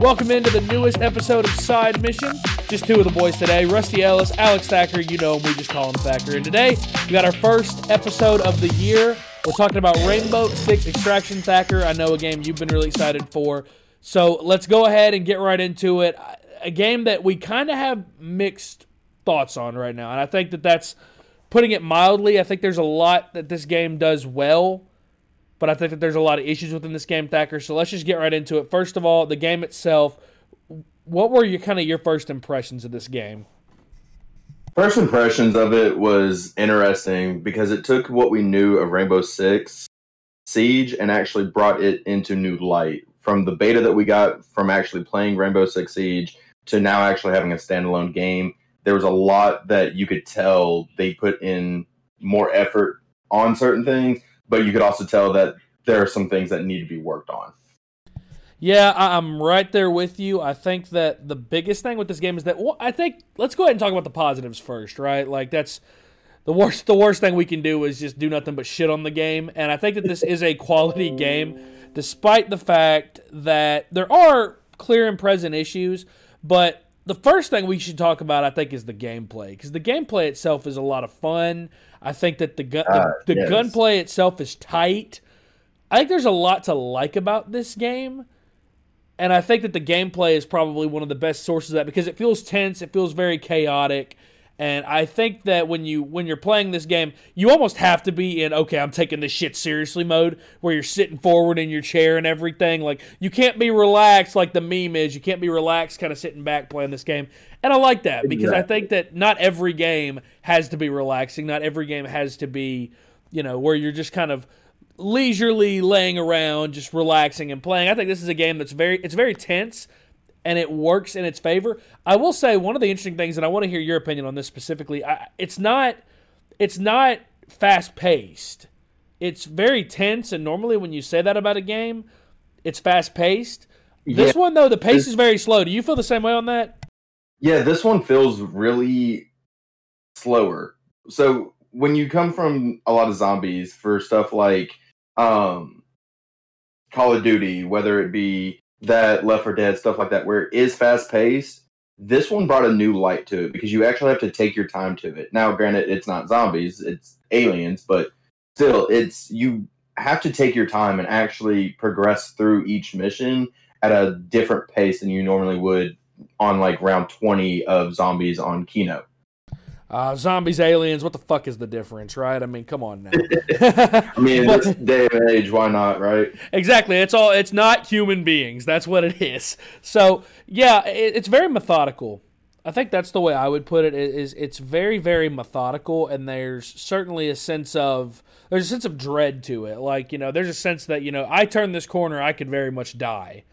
Welcome into the newest episode of Side Mission. Just two of the boys today Rusty Ellis, Alex Thacker. You know him, we just call him Thacker. And today, we got our first episode of the year. We're talking about Rainbow Six Extraction Thacker. I know a game you've been really excited for. So let's go ahead and get right into it. A game that we kind of have mixed thoughts on right now. And I think that that's putting it mildly. I think there's a lot that this game does well but I think that there's a lot of issues within this game, Thacker. So let's just get right into it. First of all, the game itself. What were your kind of your first impressions of this game? First impressions of it was interesting because it took what we knew of Rainbow Six Siege and actually brought it into new light. From the beta that we got from actually playing Rainbow Six Siege to now actually having a standalone game, there was a lot that you could tell they put in more effort on certain things but you could also tell that there are some things that need to be worked on. Yeah, I'm right there with you. I think that the biggest thing with this game is that well, I think let's go ahead and talk about the positives first, right? Like that's the worst. The worst thing we can do is just do nothing but shit on the game, and I think that this is a quality game, despite the fact that there are clear and present issues. But the first thing we should talk about, I think, is the gameplay because the gameplay itself is a lot of fun. I think that the gun uh, the, the yes. gunplay itself is tight. I think there's a lot to like about this game. And I think that the gameplay is probably one of the best sources of that because it feels tense, it feels very chaotic. And I think that when you when you're playing this game, you almost have to be in okay, I'm taking this shit seriously mode where you're sitting forward in your chair and everything. Like you can't be relaxed like the meme is. You can't be relaxed kind of sitting back playing this game. And I like that because exactly. I think that not every game has to be relaxing. Not every game has to be, you know, where you're just kind of leisurely laying around just relaxing and playing. I think this is a game that's very it's very tense and it works in its favor. I will say one of the interesting things, and I want to hear your opinion on this specifically. I, it's not, it's not fast paced. It's very tense, and normally when you say that about a game, it's fast paced. Yeah. This one though, the pace is very slow. Do you feel the same way on that? Yeah, this one feels really slower. So when you come from a lot of zombies for stuff like um, Call of Duty, whether it be that Left 4 Dead stuff like that, where it is fast paced. This one brought a new light to it because you actually have to take your time to it. Now, granted, it's not zombies; it's aliens, but still, it's you have to take your time and actually progress through each mission at a different pace than you normally would on like round 20 of zombies on Kino. Uh, zombies, aliens, what the fuck is the difference, right? I mean, come on now. I mean, but, this day and age, why not, right? Exactly. It's all. It's not human beings. That's what it is. So yeah, it, it's very methodical. I think that's the way I would put it. Is it's very very methodical, and there's certainly a sense of there's a sense of dread to it. Like you know, there's a sense that you know, I turn this corner, I could very much die.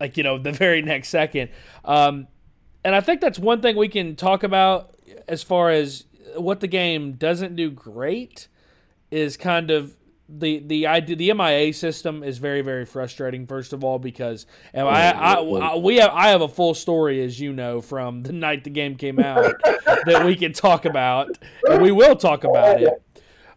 Like you know, the very next second. Um, and I think that's one thing we can talk about as far as what the game doesn't do great is kind of the the idea the MIA system is very very frustrating. First of all, because I, I, I, we have I have a full story as you know from the night the game came out that we can talk about, and we will talk about it.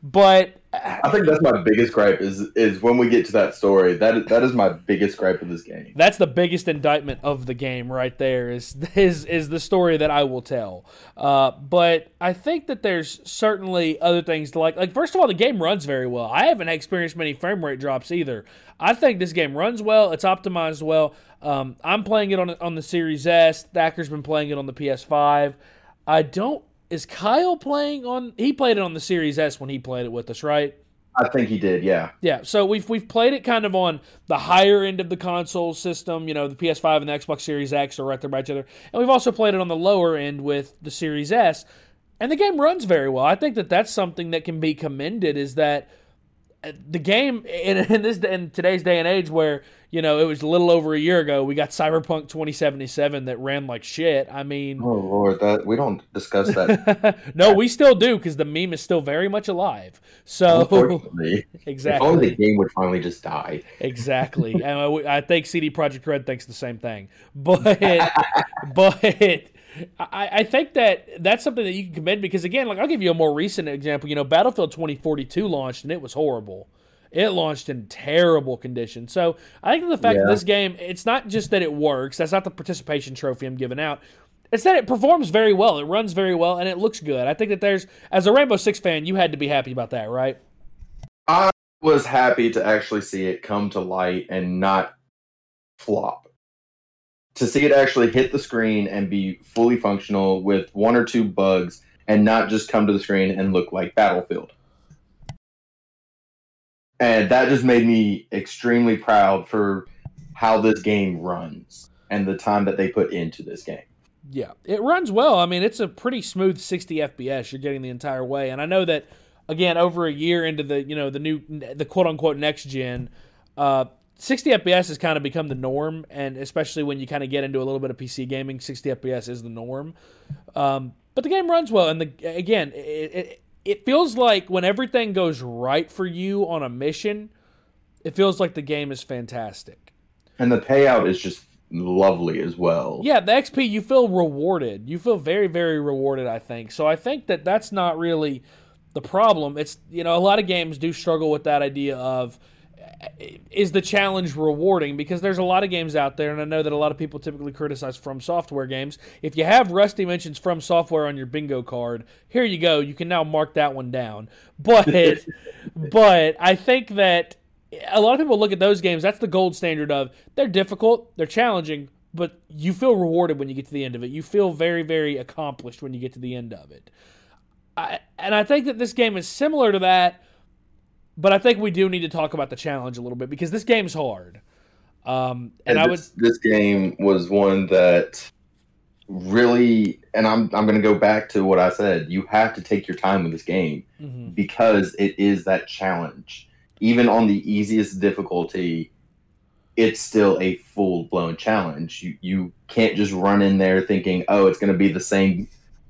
But I think that's my biggest gripe is is when we get to that story. That that is my biggest gripe of this game. That's the biggest indictment of the game right there. Is is is the story that I will tell. Uh, but I think that there's certainly other things to like. Like first of all, the game runs very well. I haven't experienced many frame rate drops either. I think this game runs well. It's optimized well. Um, I'm playing it on on the Series S. Thacker's been playing it on the PS5. I don't is Kyle playing on? He played it on the Series S when he played it with us, right? I think he did, yeah. Yeah, so we've we've played it kind of on the higher end of the console system. You know, the PS5 and the Xbox Series X are right there by each other, and we've also played it on the lower end with the Series S, and the game runs very well. I think that that's something that can be commended. Is that the game in, in this in today's day and age where you know it was a little over a year ago we got cyberpunk 2077 that ran like shit. I mean oh lord that we don't discuss that. No we still do because the meme is still very much alive. So exactly if only the game would finally just die. Exactly. And I, I think cd projekt red thinks the same thing. But but I, I think that that's something that you can commend because again, like I'll give you a more recent example. You know, Battlefield 2042 launched and it was horrible. It launched in terrible condition. So I think the fact Yeah. that this game, it's not just that it works. That's not the participation trophy I'm giving out. It's that it performs very well. It runs very well, and it looks good. I think that there's, as a Rainbow Six fan, you had to be happy about that, right? I was happy to actually see it come to light and not flop. To see it actually hit the screen and be fully functional with one or two bugs and not just come to the screen and look like Battlefield. And that just made me extremely proud for how this game runs and the time that they put into this game. Yeah, it runs well. I mean, it's a pretty smooth 60 FPS you're getting the entire way. And I know that again, over a year into the you know the new the quote unquote next gen, uh, 60 FPS has kind of become the norm, and especially when you kind of get into a little bit of PC gaming, 60 FPS is the norm. Um, but the game runs well, and the again, it, it it feels like when everything goes right for you on a mission, it feels like the game is fantastic. And the payout is just lovely as well. Yeah, the XP you feel rewarded. You feel very very rewarded, I think. So I think that that's not really the problem. It's you know, a lot of games do struggle with that idea of is the challenge rewarding because there's a lot of games out there and I know that a lot of people typically criticize from software games. If you have Rusty mentions from software on your bingo card, here you go. You can now mark that one down. But but I think that a lot of people look at those games, that's the gold standard of they're difficult, they're challenging, but you feel rewarded when you get to the end of it. You feel very, very accomplished when you get to the end of it. I, and I think that this game is similar to that, but I think we do need to talk about the challenge a little bit because this game's hard. Um, and I was this, this game was one that really, and I'm I'm going to go back to what I said. You have to take your time with this game mhm. because it is that challenge. Even on the easiest difficulty, it's still a full blown challenge. You you can't just run in there thinking, oh, it's going to be the same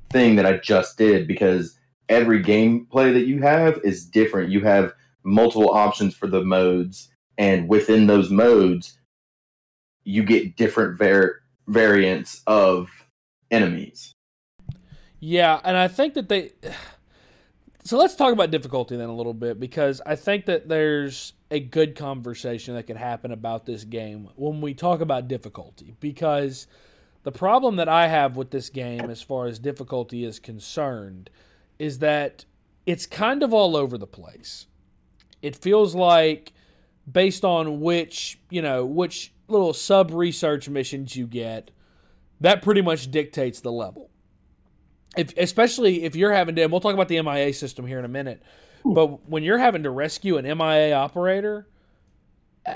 thing that I just did because every gameplay that you have is different. You have multiple options for the modes, and within those modes, you get different var- variants of enemies. Yeah, and I think that they. So let's talk about difficulty then a little bit because I think that there's a good conversation that could happen about this game when we talk about difficulty. Because the problem that I have with this game, as far as difficulty is concerned, is that it's kind of all over the place. It feels like based on which, you know, which little sub research missions you get, that pretty much dictates the level if especially if you're having to and we'll talk about the MIA system here in a minute. But when you're having to rescue an MIA operator, uh,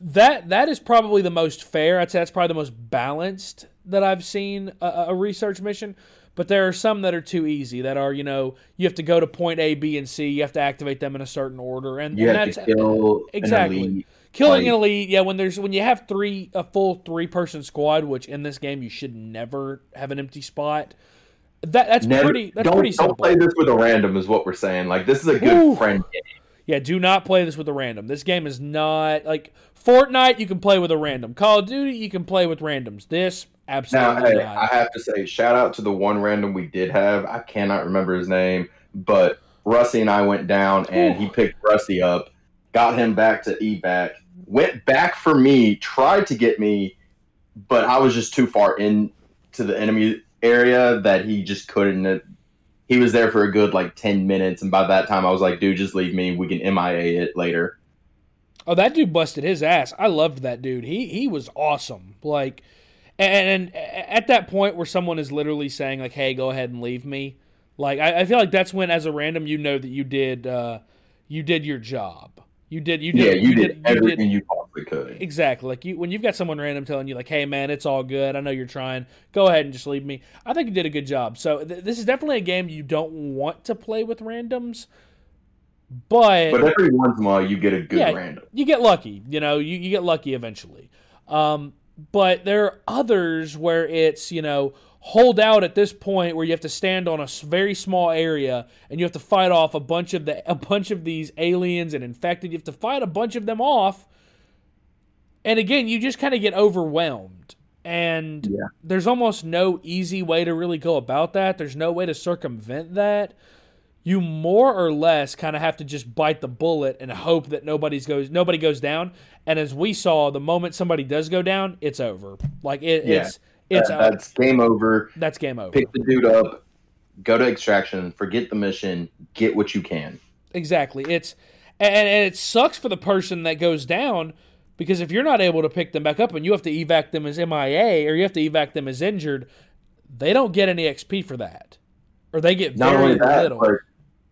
that that is probably the most fair. I'd say that's probably the most balanced that I've seen a, a research mission. But there are some that are too easy. That are you know you have to go to point A, B, and C. You have to activate them in a certain order, and, You and have that's to kill an exactly. elite. killing like- an elite. Yeah, when there's when you have three a full three person squad, which in this game you should never have an empty spot. That that's Never- pretty. That's don't, pretty don't play this with a random, is what we're saying. Like this is a good Ooh. friend game. Yeah, do not play this with a random. This game is not like Fortnite. You can play with a random. Call of Duty. You can play with randoms. This Now, absolutely hey, not. I have to say, shout out to the one random we did have. I cannot remember his name, but Rusty and I went down, and he picked Rusty up, got him back to evac, went back for me, tried to get me, but I was just too far into the enemy area that he just couldn't. He was there for a good like ten minutes, and by that time, I was like, "Dude, just leave me. We can MIA it later." Oh, that dude busted his ass. I loved that dude. He he was awesome. Like, and, and at that point where someone is literally saying like, "Hey, go ahead and leave me," like I, I feel like that's when, as a random, you know that you did uh, you did your job. You did you did yeah, you, did, everything you possibly could. Exactly. Like you, when you've got someone random telling you, like, "Hey, man, it's all good. I know you're trying. Go ahead and just leave me." I think you did a good job. So th- this is definitely a game you don't want to play with randoms, but, But every once in a while, you get a good Yeah. random. you get lucky. You know, you, you get lucky eventually. Um, but there are others where it's you know hold out at this point where you have to stand on a very small area and you have to fight off a bunch of the a bunch of these aliens and infected. You have to fight a bunch of them off, and again, you just kind of get overwhelmed. And Yeah. there's almost no easy way to really go about that. There's no way to circumvent that. you more or less kind of have to just bite the bullet and hope that nobody's goes nobody goes down. And as we saw, the moment somebody does go down, it's over. Like it, Yeah. it's it's That- that's game over. that's game over. Pick the dude up, go to extraction, forget the mission, get what you can. Exactly. It's and, and it sucks for the person that goes down because if you're not able to pick them back up and you have to evac them as MIA or you have to evac them as injured, they don't get any XP for that, or they get Not only that, little. but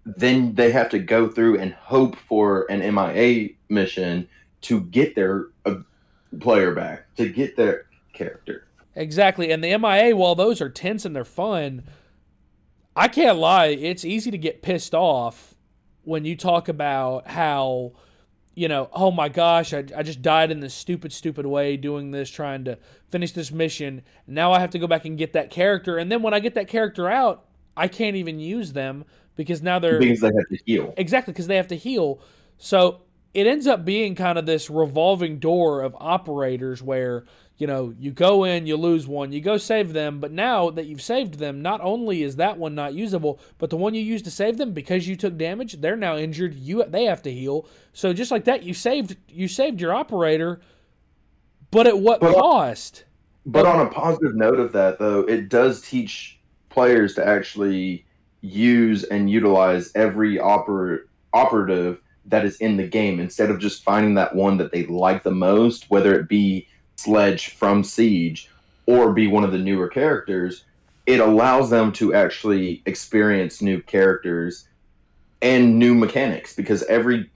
then they have to go through and hope for an MIA mission to get their uh, player back, to get their character. Exactly. And the MIA, while those are tense and they're fun, I can't lie, it's easy to get pissed off when you talk about how, you know, oh my gosh, I, I just died in this stupid, stupid way doing this, trying to finish this mission. Now I have to go back and get that character. And then when I get that character out, I can't even use them because now they're. Because they have to heal. Exactly, because they have to heal. So it ends up being kind of this revolving door of operators where, you know, you go in, you lose one, you go save them, but now that you've saved them, not only is that one not usable, but the one you used to save them because you took damage, they're now injured, you they have to heal. So just like that, you saved you saved your operator, but at what But- cost? But on a positive note of that, though, it does teach players to actually use and utilize every oper- operative that is in the game instead of just finding that one that they like the most, whether it be Sledge from Siege or be one of the newer characters. It allows them to actually experience new characters and new mechanics because every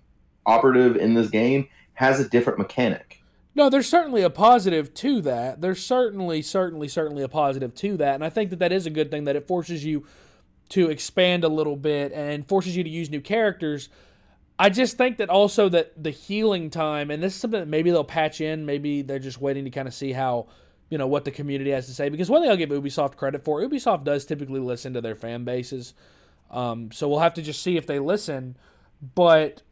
operative in this game has a different mechanic. No, there's certainly a positive to that. There's certainly, certainly, certainly a positive to that. And I think that that is a good thing that it forces you to expand a little bit and forces you to use new characters. I just think that also that the healing time, and this is something that maybe they'll patch in, maybe they're just waiting to kind of see how, you know, what the community has to say. Because one thing I'll give Ubisoft credit for, Ubisoft does typically listen to their fan bases. Um, so we'll have to just see if they listen. But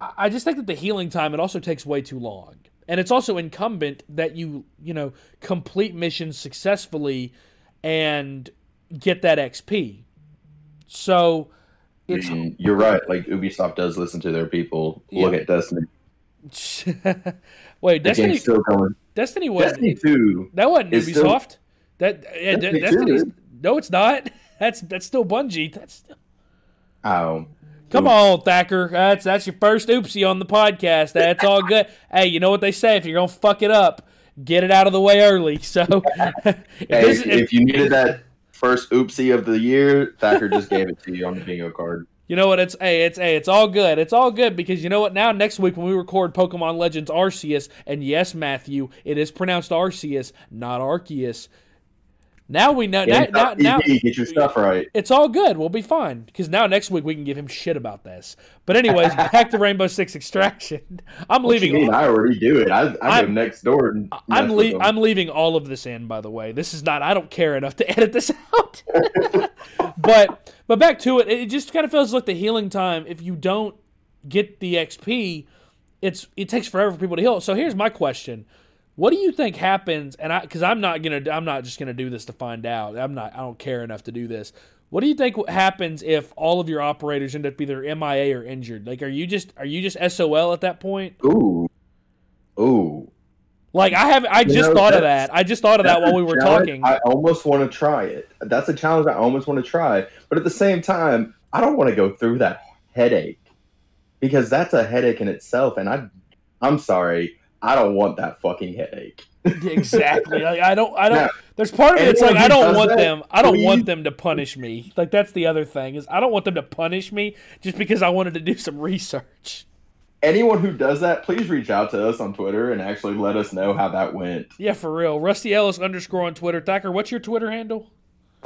I I just think that the healing time it also takes way too long, and it's also incumbent that you you know complete missions successfully and get that XP. So it's mm, you're right. Like Ubisoft does listen to their people. Look at Destiny. wait, Destiny still going. Destiny was Destiny Two. that wasn't is still- Ubisoft. that yeah, Destiny De- 2 Destiny's no, it's not. That's that's still Bungie. That's still, Oh, Come on, Thacker. That's that's your first oopsie on the podcast. That's all good. hey, you know what they say? If you're gonna fuck it up, get it out of the way early. So, if Hey, this- if- if you needed that first oopsie of the year, Thacker just gave it to you on the bingo card. you know what? It's hey, it's hey, it's all good. It's all good because you know what? Now next week when we record Pokemon Legends Arceus, and yes, Matthew, it is pronounced Arceus, not Arceus. Now we know. Now, now, now get your stuff right. it's all good. We'll be fine because now next week we can give him shit about this. But anyways, back to Rainbow Six Extraction. I'm What leaving. I already do it. I, I I'm- next door. And I'm le- I'm leaving all of this in. By the way, this is not. I don't care enough to edit this out. but but back to it. It just kind of feels like the healing time. If you don't get the XP, it's it takes forever for people to heal. So here's my question: What do you think happens? And I because I'm not gonna I'm not just gonna do this to find out. I'm not. I don't care enough to do this. What do you think happens if all of your operators end up either MIA or injured? Like, are you just are you just SOL at that point? Ooh, ooh. Like I have, I You just know, thought of that. I just thought of that while we were talking. I almost want to try it. That's a challenge I almost want to try. But at the same time, I don't want to go through that headache because that's a headache in itself. And I, I'm sorry, I don't want that fucking headache. exactly. Like, I don't. I don't. Now, there's part of it. It's like I don't want that, them. I don't please- want them to punish me. Like that's the other thing is I don't want them to punish me just because I wanted to do some research. Anyone who does that, please reach out to us on Twitter and actually let us know how that went. Yeah, for real. Rusty Ellis underscore on Twitter. Thacker, what's your Twitter handle?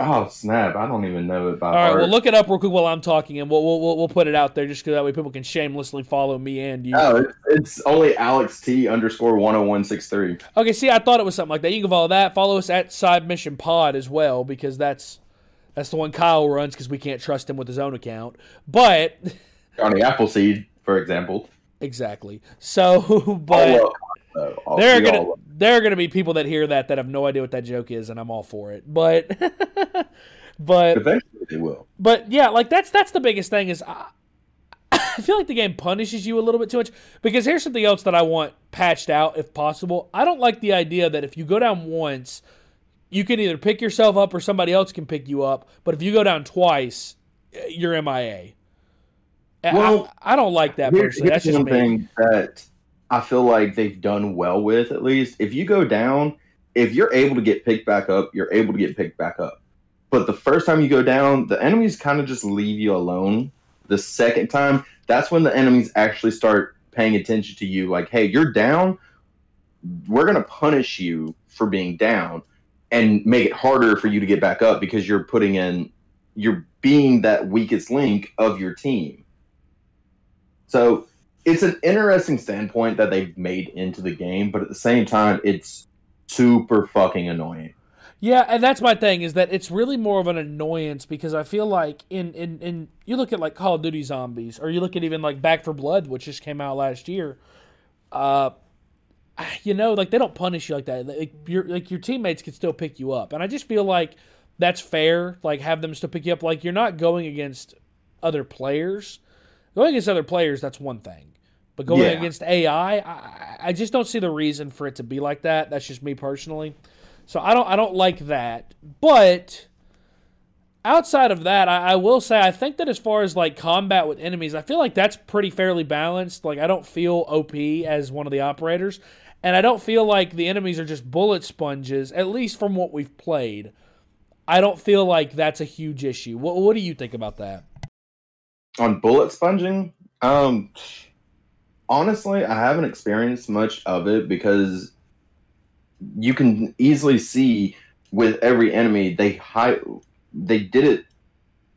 Oh snap! I don't even know about. All right, art. well look it up real quick while I'm talking, and we'll we'll, we'll, we'll put it out there just because that way people can shamelessly follow me and you. Oh, it's, only Alex T underscore one hundred one six three. Okay, see, I thought it was something like that. You can follow that. Follow us at Side Mission Pod as well because that's that's the one Kyle runs because we can't trust him with his own account. But Johnny Appleseed, for example. exactly. So, but love, though. All- there are we gonna there are gonna be people that hear that that have no idea what that joke is, and I'm all for it. But but Eventually they will. but yeah, like that's that's the biggest thing is I, I feel like the game punishes you a little bit too much because here's something else that I want patched out if possible. I don't like the idea that if you go down once, you can either pick yourself up or somebody else can pick you up. But if you go down twice, eh, you're MIA. Eh, I- Well, I, I don't like that personally. That's just me. thing that I feel like they've done well with, at least. If you go down, if you're able to get picked back up, you're able to get picked back up. But the first time you go down, the enemies kind of just leave you alone. The second time, that's when the enemies actually start paying attention to you. Like, hey, you're down. We're going to punish you for being down and make it harder for you to get back up because you're putting in, you're being that weakest link of your team. So it's an interesting standpoint that they've made into the game, but at the same time, it's super fucking annoying. Yeah, and that's my thing is that it's really more of an annoyance because I feel like in in in you look at like Call of Duty Zombies or you look at even like Back 4 Blood, which just came out last year. Uh, you know, like they don't punish you like that. Like your like your teammates can still pick you up, and I just feel like that's fair. Like have them still pick you up. Like you're not going against other players. Going against other players, that's one thing. But going Yeah. against AI, I, I just don't see the reason for it to be like that. That's just me personally. So I don't I don't like that. But outside of that, I, I will say I think that as far as like combat with enemies, I feel like that's pretty fairly balanced. Like I don't feel OP as one of the operators, and I don't feel like the enemies are just bullet sponges. At least from what we've played, I don't feel like that's a huge issue. What What do you think about that? On bullet sponging, um, honestly, I haven't experienced much of it because you can easily see with every enemy they hi- they did it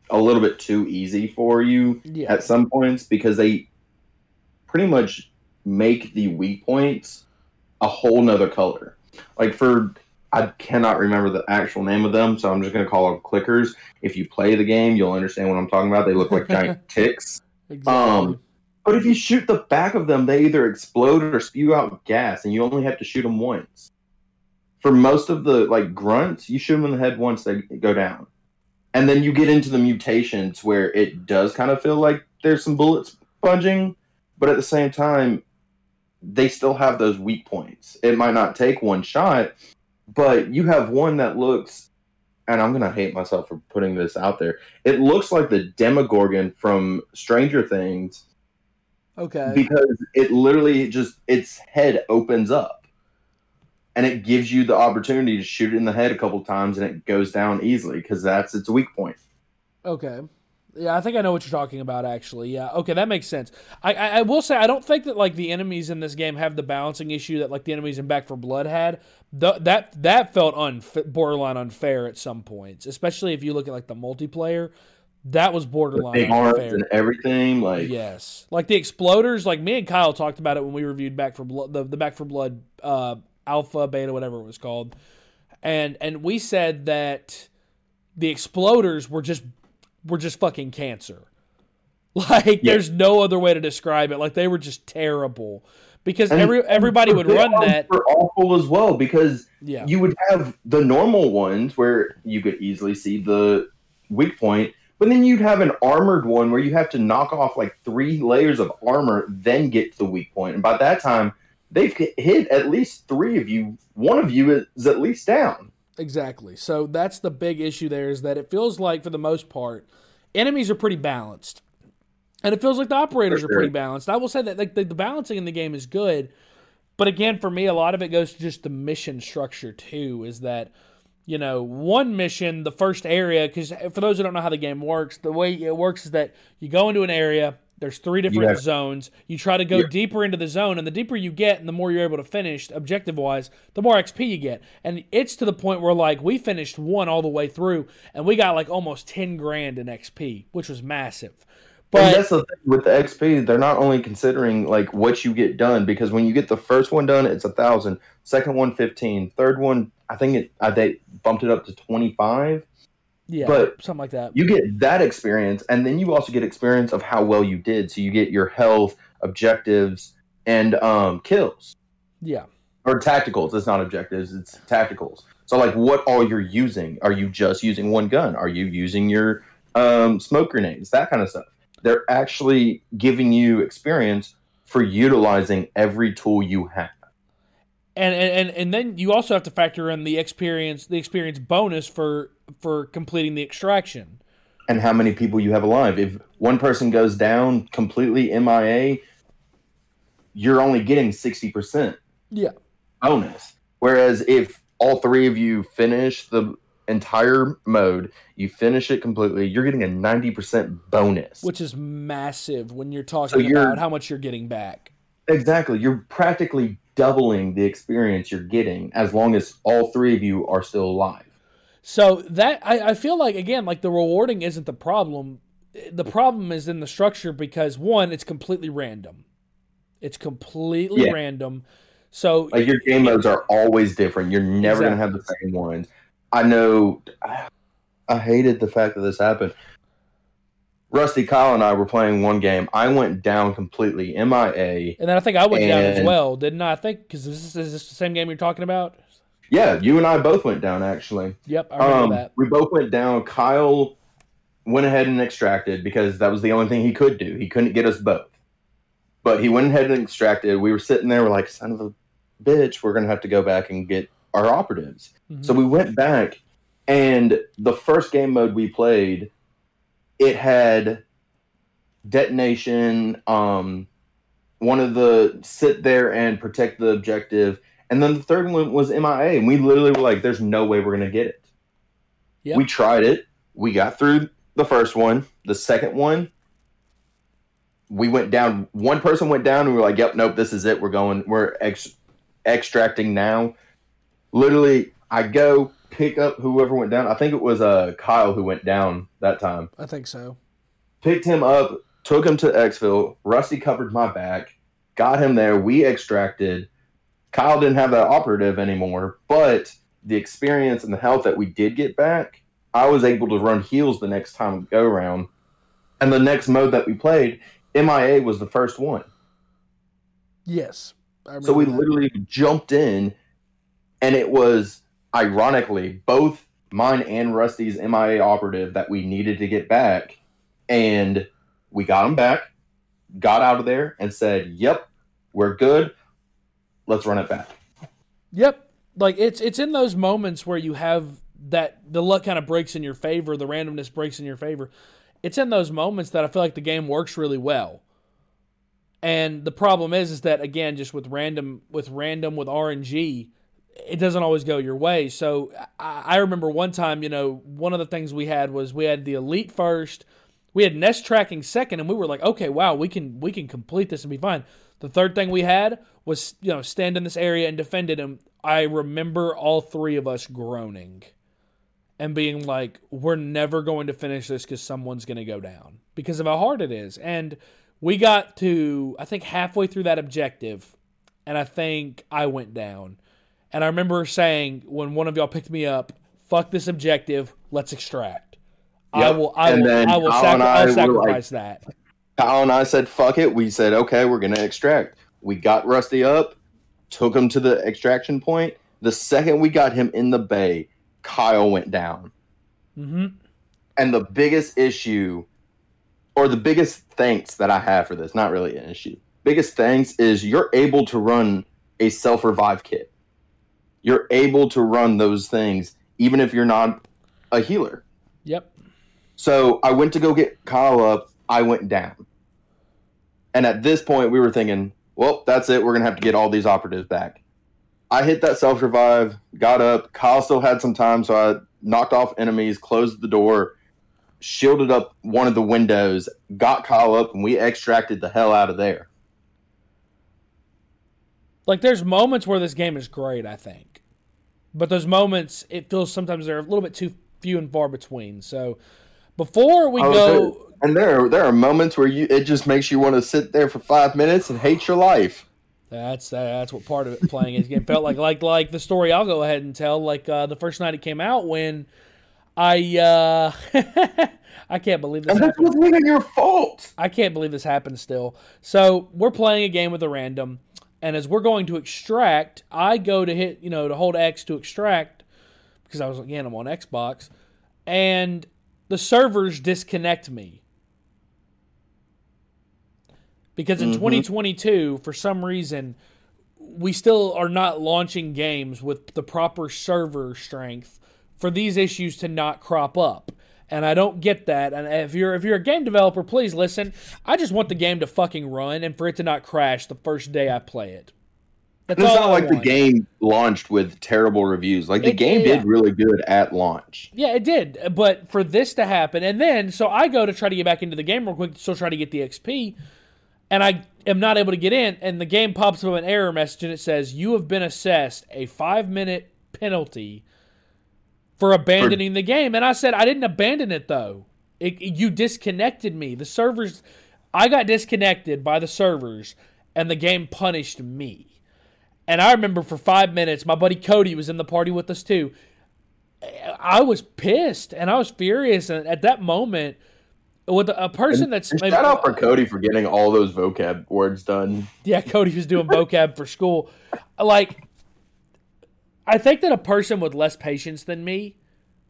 a little bit too easy for you Yeah, at some points because they pretty much make the weak points a whole nother color. Like for I cannot remember the actual name of them, so I'm just gonna call them clickers. If you play the game, you'll understand what I'm talking about. They look like giant ticks. exactly. Um, But if you shoot the back of them, they either explode or spew out gas, and you only have to shoot them once. For most of the like grunts, you shoot them in the head once, they go down, and then you get into the mutations where it does kind of feel like there's some bullet sponging, but at the same time, they still have those weak points. It might not take one shot, but you have one that looks, and I'm gonna hate myself for putting this out there. It looks like the Demogorgon from Stranger Things okay. because it literally just its head opens up and it gives you the opportunity to shoot it in the head a couple times and it goes down easily because that's its weak point. Okay. Yeah, I think I know what you're talking about. Actually, yeah. Okay, that makes sense. I, I I will say I don't think that like the enemies in this game have the balancing issue that like the enemies in Back 4 Blood had. The, that that felt unf- borderline unfair at some points, especially if you look at like the multiplayer. That was The borderline big arms unfair. and everything, like Yes, like the exploders. Like me and Kyle talked about it when we reviewed Back 4 Blood, the, the Back 4 Blood uh, Alpha, Beta, whatever it was called, and and we said that the exploders were just were just fucking cancer. Like Yeah. there's no other way to describe it. Like they were just terrible because And- every everybody would run that. were awful as well because Yeah, you would have the normal ones where you could easily see the weak point, but then you'd have an armored one where you have to knock off like three layers of armor, then get to the weak point. And by that time, they've hit at least three of you. One of you is at least down. Exactly. So that's the big issue there is that it feels like for the most part, enemies are pretty balanced. And it feels like the operators For are pretty balanced. I will say that like the, the balancing in the game is good. But again, for me, a lot of it goes to just the mission structure too, is that you know, one mission, the first area, because uh, for those who don't know how the game works, the way it works is that you go into an area, there's three different Yeah. zones. You try to go Yeah. deeper into the zone, and the deeper you get, and the more you're able to finish objective wise, the more XP you get. And it's to the point where like we finished one all the way through, and we got like almost ten grand in XP, which was massive. And that's the thing with the XP, they're not only considering like what you get done because when you get the first one done, it's a thousand. Second one, fifteen. Third one, I think it I they bumped it up to twenty five. yeah, but something like that. You get that experience, and then you also get experience of how well you did. So you get your health, objectives, and um, kills Yeah, or tacticals. It's not objectives; it's tacticals. So, like, what all you're using? Are you just using one gun? Are you using your um, smoke grenades? That kind of stuff. They're actually giving you experience for utilizing every tool you have. And, and and then you also have to factor in the experience the experience bonus for for completing the extraction and how many people you have alive. If one person goes down completely MIA, you're only getting 60% yeah bonus. Whereas if all three of you finish the entire mode, you finish it completely, you're getting a 90% bonus. which is massive when you're talking you're- about how much you're getting back Exactly. You're practically doubling the experience you're getting as long as all three of you are still alive. So that I, I feel like again, like the rewarding isn't the problem. The problem is in the structure because one, it's completely random. It's completely Yeah. random. So Like your game modes are always different. You're never gonna have the same ones. I know. I hated the fact that this happened. Rusty, Kyle, and I were playing one game. I went down completely, MIA. and then I think I went down as well, didn't I? I think because this is, is this the same game you're talking about? Yeah, you and I both went down actually. Yep, I remember Um, that. we both went down. Kyle went ahead and extracted because that was the only thing he could do. He couldn't get us both, but he went ahead and extracted. We were sitting there, we're like, "Son of a bitch, we're gonna have to go back and get our operatives." Mhm. So we went back, and the first game mode we played, it had detonation. Um, one of the sit there and protect the objective, and then the third one was MIA, and we literally were like, "There's no way we're gonna get it." Yep. We tried it. We got through the first one. The second one, we went down. One person went down, and we were like, "Yep, nope, this is it. We're going. We're ex- extracting now." Literally, I go pick up whoever went down. I think it was uh Kyle who went down that time. I think so. Picked him up, took him to exfil. Rusty covered my back, got him there. We extracted. Kyle didn't have that operative anymore, but the experience and the health that we did get back, I was able to run heals the next time we go around. And the next mode that we played, MIA was the first one. Yes. So we that. literally jumped in, and it was ironically both mine and Rusty's MIA operative that we needed to get back, and we got them back, got out of there, and said, "Yep, we're good. Let's run it back." Yep. Like it's it's in those moments where you have that the luck kind of breaks in your favor, the randomness breaks in your favor. It's in those moments that I feel like the game works really well. And the problem is is that again just with random with random with RNG, it doesn't always go your way. So I, remember one time, you know, one of the things we had was we had the elite first, we had nest tracking second, and we were like, okay, wow, we can we can complete this and be fine. The third thing we had was you know stand in this area and defend it, and I remember all three of us groaning and being like, we're never going to finish this because someone's going to go down because of how hard it is. And we got to I think halfway through that objective, and I think I went down. And I remember saying when one of y'all picked me up, "Fuck this objective, let's extract." I will. I And will. I will Kyle sacri- and I I'll were sacrifice that. Kyle and I said, "Fuck it." We said, "Okay, we're gonna extract." We got Rusty up, took him to the extraction point. The second we got him in the bay, Kyle went down. hmm And the biggest issue, or the biggest thanks that I have for this, not really an issue, biggest thanks is you're able to run a self revive kit. You're able to run those things even if you're not a healer. Yep. So I went to go get Kyle up. I went down. And at this point, we were thinking, well, that's it. We're going to have to get all these operatives back. I hit that self revive, got up. Kyle still had some time, so I knocked off enemies, closed the door, shielded up one of the windows, got Kyle up, and we extracted the hell out of there. Like there's moments where this game is great, I think, but those moments it feels sometimes they're a little bit too few and far between. So before we Oh, go, And there, there are moments where you it just makes you want to sit there for five minutes and hate your life. that's that's what part of it playing this game felt like. Like like the story I'll go ahead and tell. Like uh, the first night it came out when I uh, I can't believe this And that wasn't even your fault. I can't believe this happened still. So we're playing a game with a random, and as we're going to extract, I go to hit, you know, to hold X to extract, because I was again I'm on Xbox, and the servers disconnect me because in Mhm. 2022 for some reason we still are not launching games with the proper server strength for these issues to not crop up and I don't get that. And if you're if you're a game developer, please listen. I just want the game to fucking run and for it to not crash the first day I play it. That's it's not I like the game launched with terrible reviews. Like the It- game yeah. did really good at launch. Yeah, it did. But for this to happen, and then so I go to try to get back into the game real quick to still try to get the XP, and I am not able to get in, and the game pops up an error message and it says you have been assessed a five minute penalty for abandoning the game. And I said I didn't abandon it though. It, you disconnected me. The servers, I got disconnected by the servers, and the game punished me. And I remember for five minutes, my buddy Cody was in the party with us too. I was pissed and I was furious. And at that moment, with a person that's And shout out for Cody for getting all those vocab words done. yeah, Cody was doing vocab for school. Like, I think that a person with less patience than me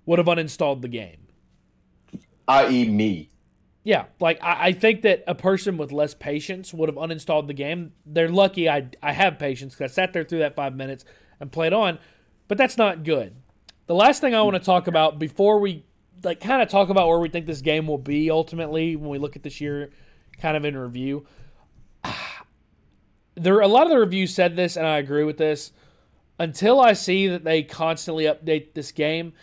would have uninstalled the game. I.e., me. Yeah, like I, I think that a person with less patience would have uninstalled the game. They're lucky I I have patience because I sat there through that five minutes and played on, but that's not good. The last thing I want to talk about before we like kind of talk about where we think this game will be ultimately when we look at this year, kind of in review. There a lot of the reviews said this, and I agree with this. Until I see that they constantly update this game,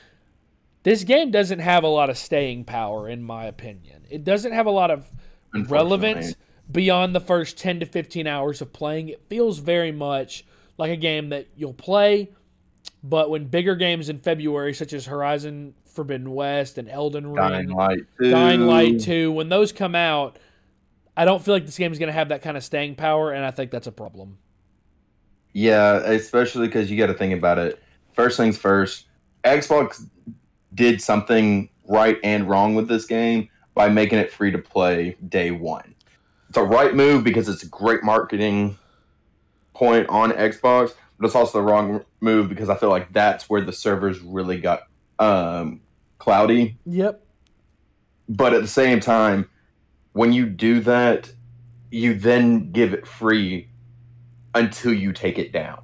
this game doesn't have a lot of staying power, in my opinion. It doesn't have a lot of relevance beyond the first 10 to 15 hours of playing. It feels very much like a game that you'll play, but when bigger games in February, such as Horizon Forbidden West and Elden Ring, Dying Light 2. Dying Light 2, when those come out, I don't feel like this game is going to have that kind of staying power, and I think that's a problem. Yeah, especially because you got to think about it. First things first, Xbox did something right and wrong with this game by making it free to play day one. It's a right move because it's a great marketing point on Xbox, but it's also the wrong move because I feel like that's where the servers really got um, cloudy. Yep. But at the same time, when you do that, you then give it free until you take it down.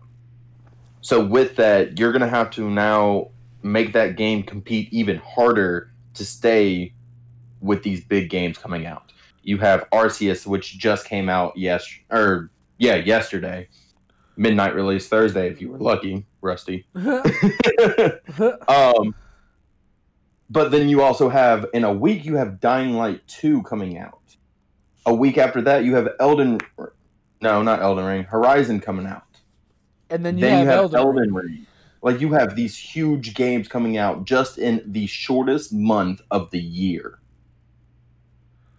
So with that, you're gonna have to now make that game compete even harder to stay with these big games coming out. You have Arceus, which just came out yes or yeah yesterday, midnight release Thursday if you were lucky, Rusty. um, but then you also have in a week you have Dying Light two coming out. A week after that you have Elden, no, not Elden Ring, Horizon coming out. and then you then have, you have Elden, Elden, Ring. Ring. Like you have these huge games coming out just in the shortest month of the year.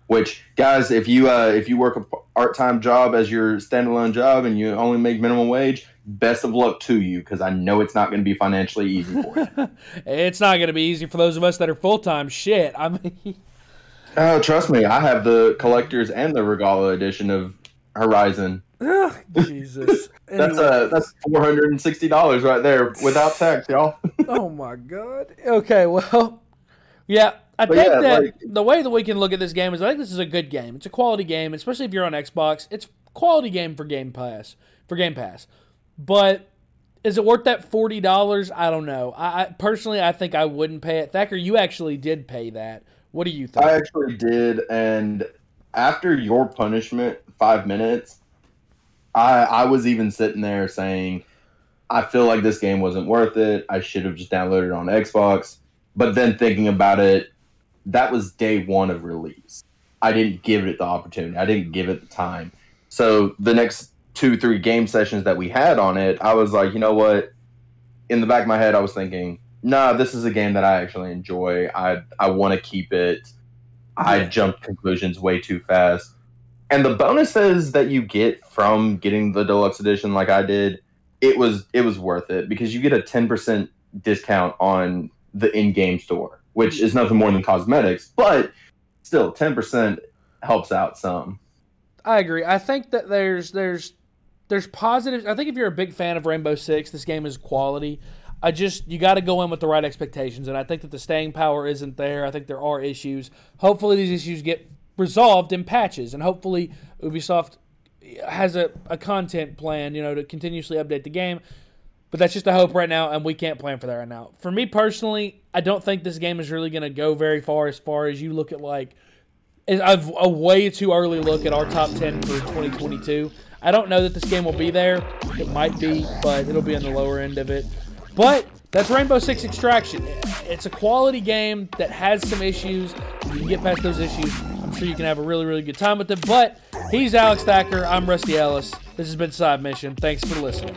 Which guys, if you uh, if you work a part time job as your standalone job and you only make minimum wage, best of luck to you because I know it's not going to be financially easy for you. It's not going to be easy for those of us that are full time. Shit. I mean, Oh, trust me, I have the collectors and the Regalla edition of Horizon. ugh, Jesus. That's Anyway. uh that's four hundred and sixty dollars right there without tax, y'all. oh my god. Okay, well, yeah, I But think yeah, that like- the way that we can look at this game is I think this is a good game. It's a quality game, especially if you're on Xbox. It's quality game for Game Pass for Game Pass, but is it worth that forty dollars? I don't know. I, I personally, I think I wouldn't pay it. Thacker, you actually did pay that. What do you think? I actually did, and after your punishment, five minutes, I I was even sitting there saying, I feel like this game wasn't worth it. I should have just downloaded it on Xbox. But then thinking about it, that was day one of release. I didn't give it the opportunity. I didn't give it the time. So the next two, three game sessions that we had on it, I was like, you know what? In the back of my head, I was thinking, nah, this is a game that I actually enjoy. I I want to keep it. I jumped conclusions way too fast. And the bonuses that you get from getting the deluxe edition like I did, it was it was worth it because you get a 10% discount on the in-game store, which is nothing more than cosmetics, but still 10% helps out some. I agree. I think that there's there's there's positives. I think if you're a big fan of Rainbow Six, this game is quality. I just you got to go in with the right expectations, and I think that the staying power isn't there. I think there are issues. Hopefully, these issues get resolved in patches, and hopefully, Ubisoft has a, a content plan, you know, to continuously update the game. But that's just a hope right now, and we can't plan for that right now. For me personally, I don't think this game is really going to go very far as far as you look at like I've a way too early look at our top 10 for 2022. I don't know that this game will be there. It might be, but it'll be on the lower end of it. But that's Rainbow Six Extraction. It's a quality game that has some issues. If you can get past those issues, I'm sure you can have a really, really good time with it. But he's Alex Thacker. I'm Rusty Ellis. This has been Side Mission. Thanks for listening.